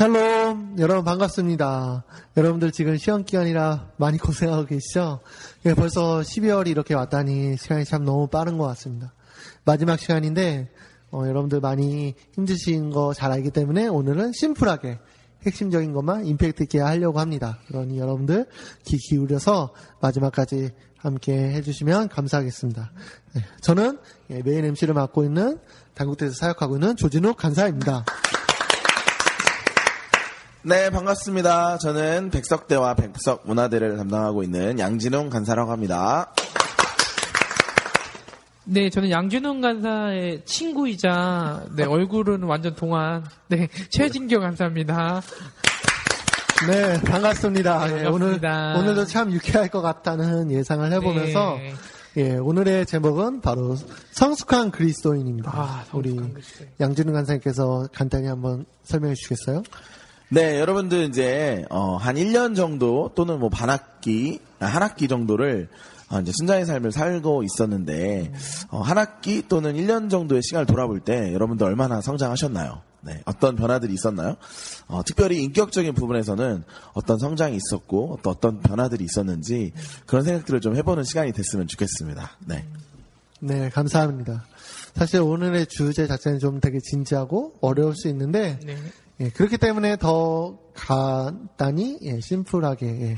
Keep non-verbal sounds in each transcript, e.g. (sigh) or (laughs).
샬롬 여러분 반갑습니다. 여러분들 지금 시험 기간이라 많이 고생하고 계시죠? 예, 벌써 12월이 이렇게 왔다니 시간이 참 너무 빠른 것 같습니다. 마지막 시간인데 어, 여러분들 많이 힘드신 거 잘 알기 때문에 오늘은 심플하게 핵심적인 것만 임팩트 있게 하려고 합니다. 그러니 여러분들 귀 기울여서 마지막까지 함께 해주시면 감사하겠습니다. 네, 저는 예, 메인 MC를 맡고 있는 당국대에서 사역하고 있는 조진욱 간사입니다. 네, 반갑습니다. 저는 백석대와 백석 문화대를 담당하고 있는 양진웅 간사라고 합니다. 네, 저는 양준훈 간사의 친구이자 네 얼굴은 완전 동안 네 최진경 간사입니다. 네, 반갑습니다. 예, 오늘, 반갑습니다. 오늘도 참 유쾌할 것 같다는 예상을 해보면서, 네. 예, 오늘의 제목은 바로 성숙한 그리스도인입니다. 아, 우리 성숙한 그리스도인. 양진우 간사님께서 간단히 한번 설명해 주시겠어요? 네, 여러분들 이제 어, 한 1년 정도 또는 뭐 반학기, 아, 한 학기 정도를 어, 이제 순자의 삶을 살고 있었는데 어, 한 학기 또는 1년 정도의 시간을 돌아볼 때 여러분들 얼마나 성장하셨나요? 네, 어떤 변화들이 있었나요? 어, 특별히 인격적인 부분에서는 어떤 성장이 있었고 또 어떤 변화들이 있었는지 그런 생각들을 좀 해보는 시간이 됐으면 좋겠습니다. 네. 네, 감사합니다. 사실 오늘의 주제 자체는 좀 되게 진지하고 어려울 수 있는데, 네. 예, 그렇기 때문에 더 간단히, 예, 심플하게, 예,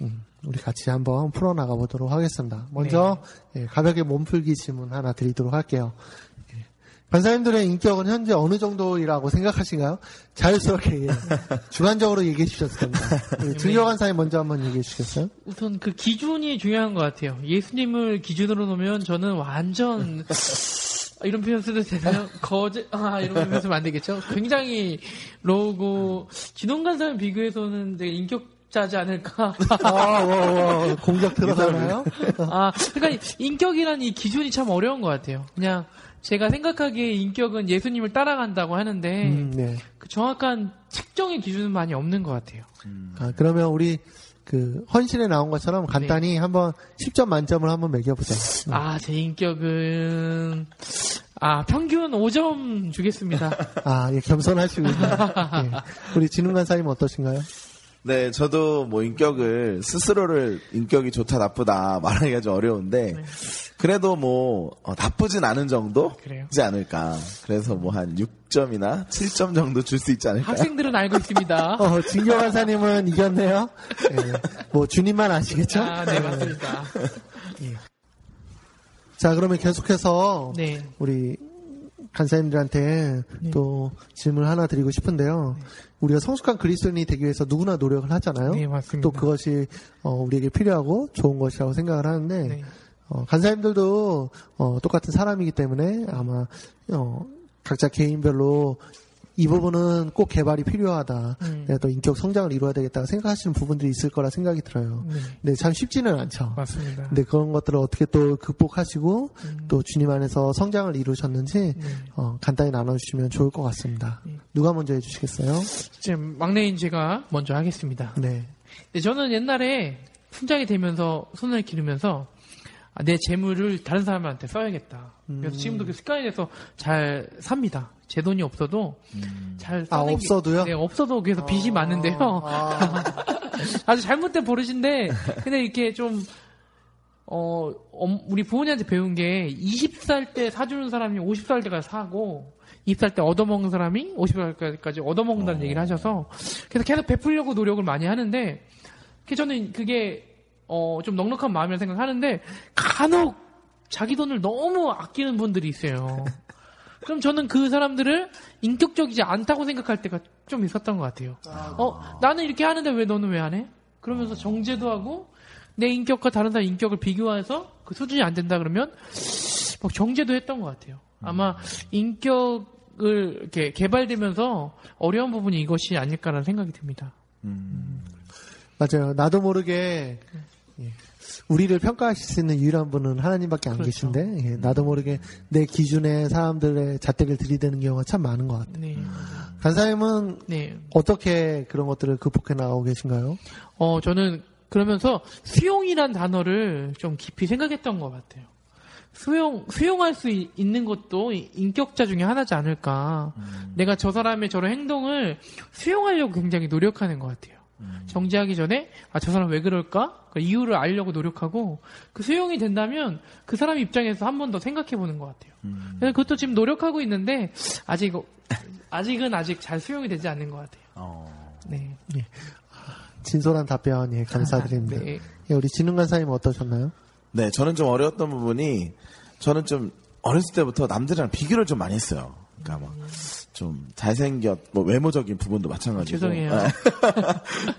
음, 우리 같이 한번 풀어나가 보도록 하겠습니다. 먼저, 예, 가볍게 몸풀기 질문 하나 드리도록 할게요. 예, 간사님들의 인격은 현재 어느 정도이라고 생각하신가요? 자유스럽게, 예, (laughs) 주관적으로 얘기해 됩니다. 우리 증여 간사님 먼저 한번 얘기해 주시겠어요? 우선 그 기준이 중요한 것 같아요. 예수님을 기준으로 놓으면 저는 완전 아, 이런 표현 써도 되나요? 거제 아 이런 표현 쓰면 안 되겠죠? 굉장히 로고 진원 간사랑 비교해서는 되게 인격자지 않을까? 아, 와, 와, 공격 들어가나요? 아, 그러니까 인격이란 이 기준이 참 어려운 것 같아요. 그냥 제가 생각하기에 인격은 예수님을 따라간다고 하는데 음, 네. 그 정확한 측정의 기준은 많이 없는 것 같아요. 아, 그러면 우리 그 헌신에 나온 것처럼 간단히 한번 10점 만점을 한번 매겨보자. 아, 제 인격은 아 평균 5점 주겠습니다. (laughs) 아, 예, 겸손하시군요. (laughs) 예. 우리 진웅 간사님 어떠신가요? 네, 저도 뭐 인격을 스스로를 인격이 좋다 나쁘다 말하기가 좀 어려운데 그래도 뭐 어, 나쁘진 않은 정도지 그래요? 않을까. 그래서 뭐 한 6점이나 7점 정도 줄 수 있지 않을까요? 학생들은 알고 있습니다. (laughs) 어, 진교 간사님은 이겼네요. 예. 뭐 주님만 아시겠죠? 아, 네 맞습니다. 자, 그러면 계속해서 네. 우리 간사님들한테 또 질문 하나 드리고 싶은데요. 우리가 성숙한 그리스도인이 되기 위해서 누구나 노력을 하잖아요. 네, 맞습니다. 또 그것이 어, 우리에게 필요하고 좋은 것이라고 생각을 하는데 네. 어, 간사님들도 어, 똑같은 사람이기 때문에 아마 어, 각자 개인별로 이 부분은 꼭 개발이 필요하다. 음. 내가 또 인격 성장을 이루어야 되겠다 생각하시는 부분들이 있을 거라 생각이 들어요. 네. 근데 참 쉽지는 않죠. 맞습니다. 근데 그런 것들을 어떻게 또 극복하시고 음. 또 주님 안에서 성장을 이루셨는지 네. 어, 간단히 나눠주시면 좋을 것 같습니다. 누가 먼저 해주시겠어요? 지금 막내인 제가 먼저 하겠습니다. 네. 네, 저는 옛날에 훈장이 되면서 손을 기르면서 아, 내 재물을 다른 사람한테 써야겠다. 그래서 지금도 그 습관이 돼서 잘 삽니다. 제 돈이 없어도 잘 아, 없어도요? 네, 없어도 그래서 빚이 많은데요. 아, (laughs) 아주 잘못된 버릇인데 근데 이렇게 좀 어, 엄- 우리 부모님한테 배운 게 20살 때 사주는 사람이 50살 때까지 사고 20살 때 얻어먹는 사람이 50살까지 얻어먹는다는 얘기를 하셔서 그래서 계속 베풀려고 노력을 많이 하는데 그 저는 그게 어, 좀 넉넉한 마음이라 생각하는데 간혹 자기 돈을 너무 아끼는 분들이 있어요. (laughs) 그럼 저는 그 사람들을 인격적이지 않다고 생각할 때가 좀 있었던 것 같아요. 어, 나는 이렇게 하는데 왜 너는 왜 안 해? 그러면서 정제도 하고 내 인격과 다른 사람 인격을 비교해서 그 수준이 안 된다 그러면 막 정제도 했던 것 같아요. 아마 인격을 이렇게 개발되면서 어려운 부분이 이것이 아닐까라는 생각이 듭니다. 맞아요. 나도 모르게 예, 우리를 평가하실 수 있는 유일한 분은 하나님밖에 안 그렇죠. 계신데 예, 나도 모르게 내 기준에 사람들의 잣대를 들이대는 경우가 참 많은 것 같아요. 네. 간사님은 네. 어떻게 그런 것들을 극복해 나가고 계신가요? 어, 저는 그러면서 수용이란 단어를 좀 깊이 생각했던 것 같아요. 수용, 수용할 수 이- 있는 것도 이- 인격자 중에 하나지 않을까. 내가 저 사람의 저런 행동을 수용하려고 굉장히 노력하는 것 같아요. 정지하기 전에, 아, 저 사람 왜 그럴까? 그 이유를 알려고 노력하고, 그 수용이 된다면 그 사람 입장에서 한 번 더 생각해 보는 것 같아요. 그래서 그것도 지금 노력하고 있는데, 아직, 아직은 아직 잘 수용이 되지 않는 것 같아요. 어. 네. 진솔한 답변 예, 감사드립니다. 네. 예, 우리 진흥 간사님 어떠셨나요? 네, 저는 좀 어려웠던 부분이 저는 좀 어렸을 때부터 남들이랑 비교를 좀 많이 했어요. 그러니까 막 좀 잘생겼, 뭐 외모적인 부분도 마찬가지고. 죄송해요. 네.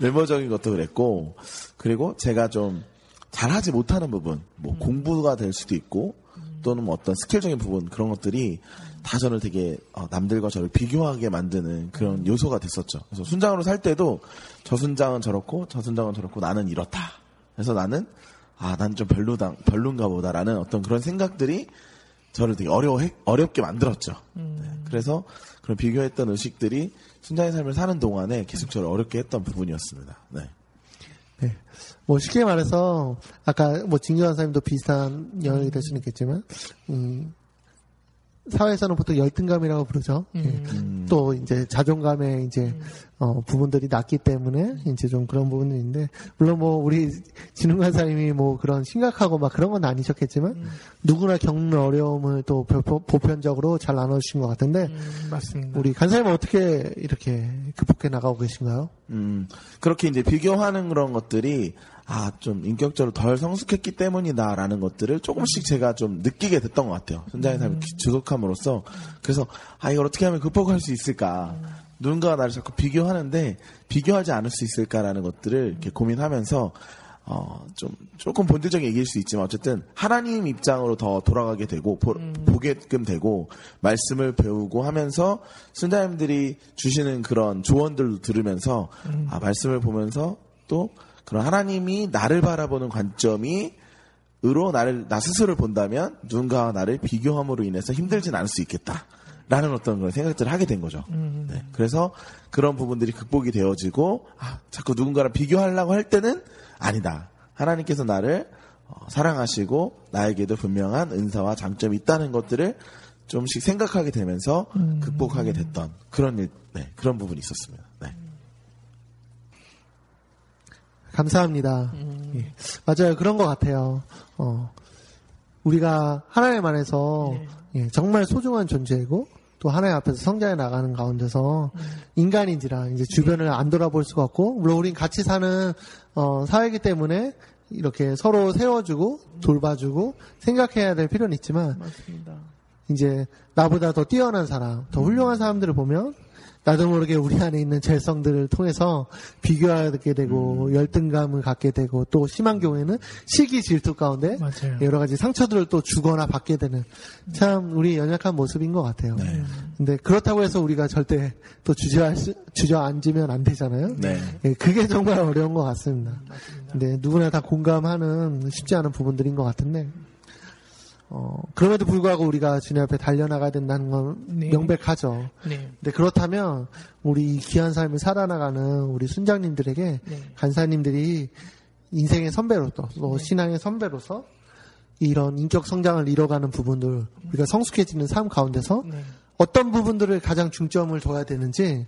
(laughs) 외모적인 것도 그랬고, 그리고 제가 좀 잘하지 못하는 부분, 뭐 음. 공부가 될 수도 있고, 또는 뭐 어떤 스킬적인 부분 그런 것들이 다 저를 되게 어, 남들과 저를 비교하게 만드는 그런 음. 요소가 됐었죠. 그래서 순장으로 살 때도 저 순장은 저렇고 저 순장은 저렇고 나는 이렇다. 그래서 나는 아, 난 좀 별로다, 별론가 보다라는 어떤 그런 생각들이 저를 되게 어려워, 어렵게 만들었죠. 음. 네, 그래서 그런 비교했던 의식들이 순장의 삶을 사는 동안에 계속 저를 어렵게 했던 부분이었습니다. 네. 네. 뭐 쉽게 말해서 아까 뭐 진규환 사님도 비슷한 영역이 될 수는 있겠지만 음, 사회에서는 보통 열등감이라고 부르죠. 예. 음. 또 이제 자존감에 이제 어, 부분들이 낮기 때문에 이제 좀 그런 부분이 있는데 물론 뭐 우리 진흥관 사님이 뭐 그런 심각하고 막 그런 건 아니셨겠지만 음. 누구나 겪는 어려움을 또 보- 보편적으로 잘 나눠주신 것 같은데 음, 맞습니다. 우리 간사님은 어떻게 이렇게 극복해 나가고 계신가요? 음, 그렇게 이제 비교하는 그런 것들이 아, 좀 인격적으로 덜 성숙했기 때문이다라는 것들을 조금씩 제가 좀 느끼게 됐던 것 같아요. 순장의 삶을 기- 지속함으로써. 그래서 아, 이걸 어떻게 하면 극복할 수 있을까. 누군가가 나를 자꾸 비교하는데 비교하지 않을 수 있을까라는 것들을 이렇게 고민하면서 어, 좀, 조금 본질적인 얘기일 수 있지만 어쨌든 하나님 입장으로 더 돌아가게 되고 보, 보게끔 되고 말씀을 배우고 하면서 순자님들이 주시는 그런 조언들도 들으면서 아, 말씀을 보면서 또 그런 하나님이 나를 바라보는 관점이 으로 나를 나 스스로를 본다면 누군가와 나를 비교함으로 인해서 힘들진 않을 수 있겠다. 라는 어떤 그런 생각들을 하게 된 거죠. 네. 그래서 그런 부분들이 극복이 되어지고 아, 자꾸 누군가랑 비교하려고 할 때는 아니다. 하나님께서 나를 어, 사랑하시고 나에게도 분명한 은사와 장점이 있다는 것들을 좀씩 생각하게 되면서 극복하게 됐던 그런 일, 네, 그런 부분이 있었습니다. 네. 감사합니다. 예. 맞아요. 그런 것 같아요. 어, 우리가 하나님 안에서 예, 정말 소중한 존재이고 또 하나님 앞에서 성장해 나가는 가운데서 인간인지라 이제 주변을 안 돌아볼 수가 없고 물론 우린 같이 사는 어, 사회이기 때문에 이렇게 서로 세워주고 돌봐주고 생각해야 될 필요는 있지만 맞습니다. 이제 나보다 더 뛰어난 사람, 더 훌륭한 사람들을 보면 나도 모르게 우리 안에 있는 죄성들을 통해서 비교하게 되고 열등감을 갖게 되고 또 심한 경우에는 시기 질투 가운데 맞아요. 여러 가지 상처들을 또 주거나 받게 되는 참 우리 연약한 모습인 것 같아요. 근데 그렇다고 해서 우리가 절대 또 주저앉, 주저앉으면 안 되잖아요. 네. 예, 그게 정말 어려운 것 같습니다. 근데 누구나 다 공감하는 쉽지 않은 부분들인 것 같은데, 어, 그럼에도 불구하고 우리가 주님 앞에 달려나가야 된다는 건 네. 명백하죠. 네. 근데 그렇다면 우리 이 귀한 삶을 살아나가는 우리 순장님들에게 네. 간사님들이 인생의 선배로서 또 신앙의 선배로서 이런 인격 성장을 이뤄가는 부분들 우리가 성숙해지는 삶 가운데서 네. 어떤 부분들을 가장 중점을 둬야 되는지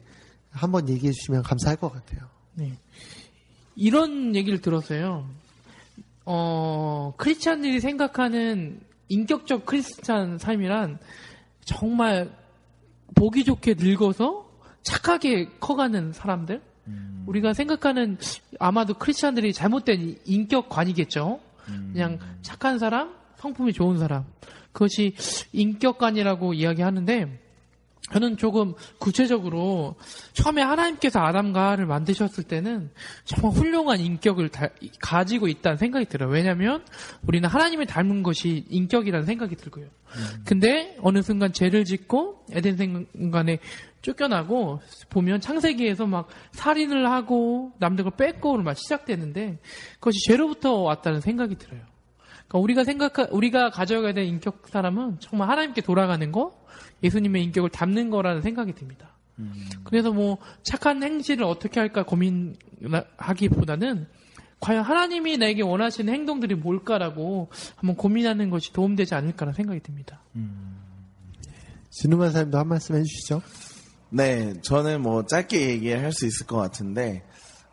한번 얘기해 주시면 감사할 것 같아요. 네. 이런 얘기를 들었어요. 어, 크리스찬들이 생각하는 인격적 크리스찬 삶이란 정말 보기 좋게 늙어서 착하게 커가는 사람들? 우리가 생각하는 아마도 크리스찬들이 잘못된 인격관이겠죠. 그냥 착한 사람, 성품이 좋은 사람. 그것이 인격관이라고 이야기하는데 저는 조금 구체적으로 처음에 하나님께서 아담과를 만드셨을 때는 정말 훌륭한 인격을 다- 가지고 있다는 생각이 들어요. 왜냐하면 우리는 하나님을 닮은 것이 인격이라는 생각이 들고요. 근데 어느 순간 죄를 짓고 에덴 생간에 쫓겨나고 보면 창세기에서 막 살인을 하고 남들 걸 뺏고 막 시작되는데 그것이 죄로부터 왔다는 생각이 들어요. 그러니까 우리가 생각 우리가 가져가야 될 인격 사람은 정말 하나님께 돌아가는 거, 예수님의 인격을 담는 거라는 생각이 듭니다. 그래서 뭐 착한 행실을 어떻게 할까 고민하기보다는 과연 하나님이 나에게 원하시는 행동들이 뭘까라고 한번 고민하는 것이 도움되지 않을까라는 생각이 듭니다. 진우만 사님도 한 말씀 해주시죠. 네, 저는 뭐 짧게 얘기할 수 있을 것 같은데,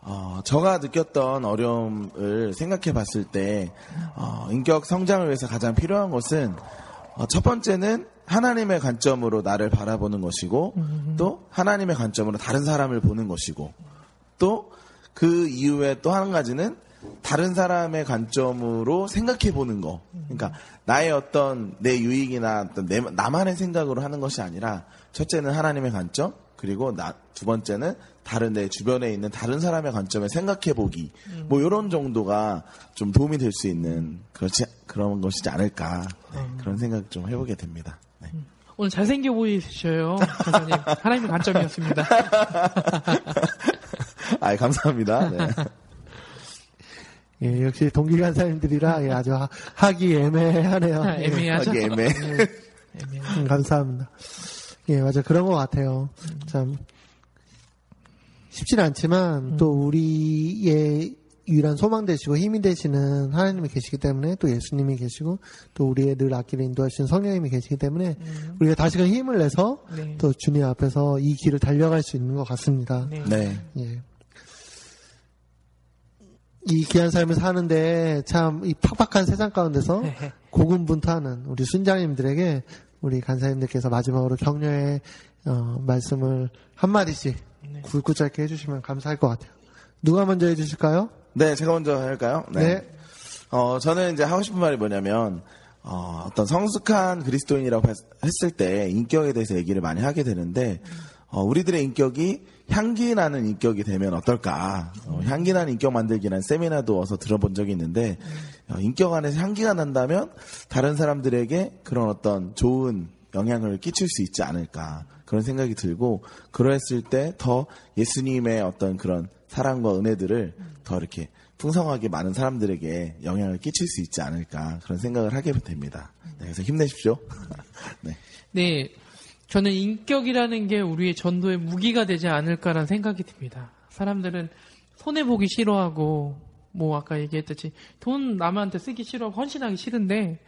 어, 저가 느꼈던 어려움을 생각해 봤을 때, 어, 인격 성장을 위해서 가장 필요한 것은, 어, 첫 번째는 하나님의 관점으로 나를 바라보는 것이고, 또 하나님의 관점으로 다른 사람을 보는 것이고, 또 그 이후에 또 한 가지는 다른 사람의 관점으로 생각해 보는 거. 그러니까 나의 어떤 내 유익이나 어떤 내, 나만의 생각으로 하는 것이 아니라 첫째는 하나님의 관점, 그리고 나, 두 번째는 다른 내 주변에 있는 다른 사람의 관점에 생각해 보기. 뭐 이런 정도가 좀 도움이 될 수 있는 그렇지 그런 것이지 않을까. 네, 그런 생각 좀 해보게 됩니다. 네. 오늘 잘생겨 보이셔요, 전사님. (laughs) 하나님의 관점이었습니다. (laughs) 아, 감사합니다. 네. 예, 역시 동기 간사님들이라 예, 아주 하- 하기 애매하네요. 아, 애매하죠? 하기 애매. 애매하죠. 음, 감사합니다. 예, 맞아. 그런 것 같아요. 참, 쉽진 않지만, 또 우리의 유일한 소망 되시고 힘이 되시는 하나님이 계시기 때문에, 또 예수님이 계시고, 또 우리의 늘 앞길을 인도하시는 성령님이 계시기 때문에, 우리가 다시금 힘을 내서, 네. 또 주님 앞에서 이 길을 달려갈 수 있는 것 같습니다. 네. 네. 예. 이 귀한 삶을 사는데 참 이 팍팍한 세상 가운데서 고군분투하는 우리 순장님들에게 우리 간사님들께서 마지막으로 격려의 어, 말씀을 한 마디씩 굵고 짧게 해주시면 감사할 것 같아요. 누가 먼저 해주실까요? 네, 제가 먼저 할까요? 네. 어, 저는 이제 하고 싶은 말이 뭐냐면, 어, 어떤 성숙한 그리스도인이라고 했- 했을 때 인격에 대해서 얘기를 많이 하게 되는데, 어, 우리들의 인격이 향기 나는 인격이 되면 어떨까? 어, 향기 나는 인격 만들기라는 세미나도 와서 들어본 적이 있는데, 어, 인격 안에서 향기가 난다면 다른 사람들에게 그런 어떤 좋은 영향을 끼칠 수 있지 않을까. 그런 생각이 들고, 그랬을 때 더 예수님의 어떤 그런 사랑과 은혜들을 더 이렇게 풍성하게 많은 사람들에게 영향을 끼칠 수 있지 않을까 그런 생각을 하게 됩니다. 네, 그래서 힘내십시오. (laughs) 네. 네, 저는 인격이라는 게 우리의 전도의 무기가 되지 않을까라는 생각이 듭니다. 사람들은 손해 보기 싫어하고 뭐 아까 얘기했듯이 돈 남한테 쓰기 싫어하고 헌신하기 싫은데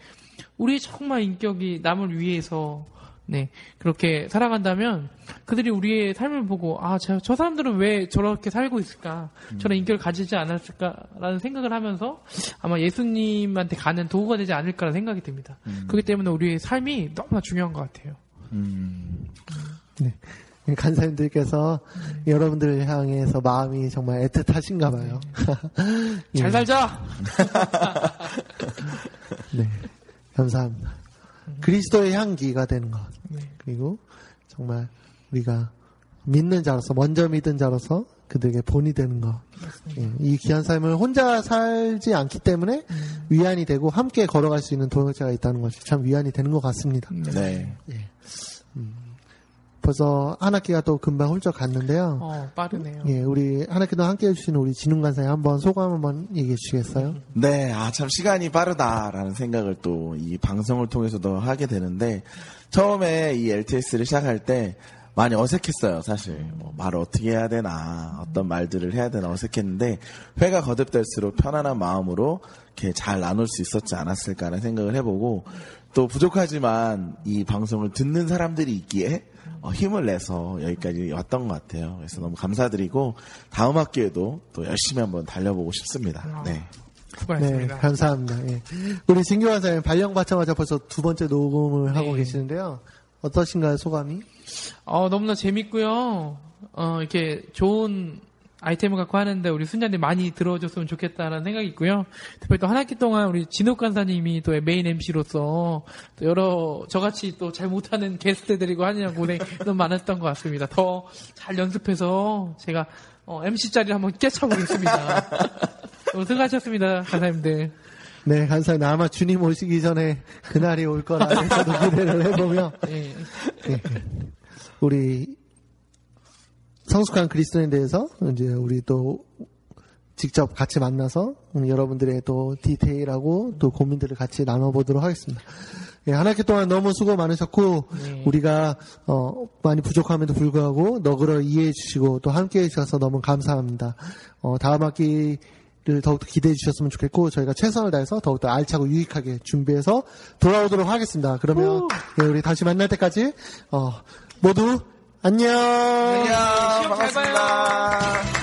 우리 정말 인격이 남을 위해서 네 그렇게 살아간다면 그들이 우리의 삶을 보고 아저 사람들은 왜 저렇게 살고 있을까 저런 인격을 가지지 않았을까라는 생각을 하면서 아마 예수님한테 가는 도구가 되지 않을까라는 생각이 듭니다. 그렇기 때문에 우리의 삶이 너무나 중요한 것 같아요. 네. 간사님들께서 여러분들을 향해서 마음이 정말 애틋하신가 봐요. 잘 살자. (laughs) 네. 감사합니다. 그리스도의 향기가 되는 것. 네. 그리고 정말 우리가 믿는 자로서, 먼저 믿은 자로서 그들에게 본이 되는 것. 예, 이 귀한 삶을 혼자 살지 않기 때문에 위안이 되고 함께 걸어갈 수 있는 동역자가 있다는 것이 참 위안이 되는 것 같습니다. 네. 벌써 한 학기가 또 금방 훌쩍 갔는데요. 어 빠르네요. 예, 우리 한 학기도 함께 해주시는 우리 진웅 간사님 한번 소감 한번 얘기해 주시겠어요? 네, 아, 참 시간이 빠르다라는 생각을 또 이 방송을 통해서도 하게 되는데, 처음에 이 LTS를 시작할 때 많이 어색했어요, 사실. 뭐 말을 어떻게 해야 되나, 어떤 말들을 해야 되나 어색했는데, 회가 거듭될수록 편안한 마음으로 이렇게 잘 나눌 수 있었지 않았을까라는 생각을 해보고, 또 부족하지만 이 방송을 듣는 사람들이 있기에 어, 힘을 내서 여기까지 왔던 것 같아요. 그래서 너무 감사드리고, 다음 학기에도 또 열심히 한번 달려보고 싶습니다. 네. 네, 수고하셨습니다. 감사합니다. 예. 우리 진규 간사님 발령 받자마자 벌써 두 번째 녹음을 하고 네. 계시는데요. 어떠신가요, 소감이? 어, 너무나 재밌고요. 어, 이렇게 좋은 아이템을 갖고 하는데 우리 순자님 많이 들어줬으면 좋겠다라는 생각이 있고요. 특별히 또 한 학기 동안 우리 진욱 간사님이 또 메인 MC로서 또 여러 저같이 또 잘 못하는 게스트 들이고 하느냐 고생 너무 많았던 것 같습니다. 더 잘 연습해서 제가 MC 자리를 한번 깨쳐보겠습니다. (laughs) 수고하셨습니다, 간사님들. 네, 간사님 아마 주님 오시기 전에 그날이 올 거라 저도 기대를 해보며 (laughs) 예. 예. 우리 성숙한 그리스도인에 대해서 이제 우리 또 직접 같이 만나서 음, 여러분들의 또 디테일하고 또 고민들을 같이 나눠보도록 하겠습니다. 예, 한 학기 동안 너무 수고 많으셨고 네. 우리가 어, 많이 부족함에도 불구하고 너그러 이해해 주시고 또 함께 해 주셔서 너무 감사합니다. 어, 다음 학기를 더욱더 기대해 주셨으면 좋겠고 저희가 최선을 다해서 더욱더 알차고 유익하게 준비해서 돌아오도록 하겠습니다. 그러면 예, 우리 다시 만날 때까지 어, 모두 안녕. 안녕. 시험 잘 반갑습니다.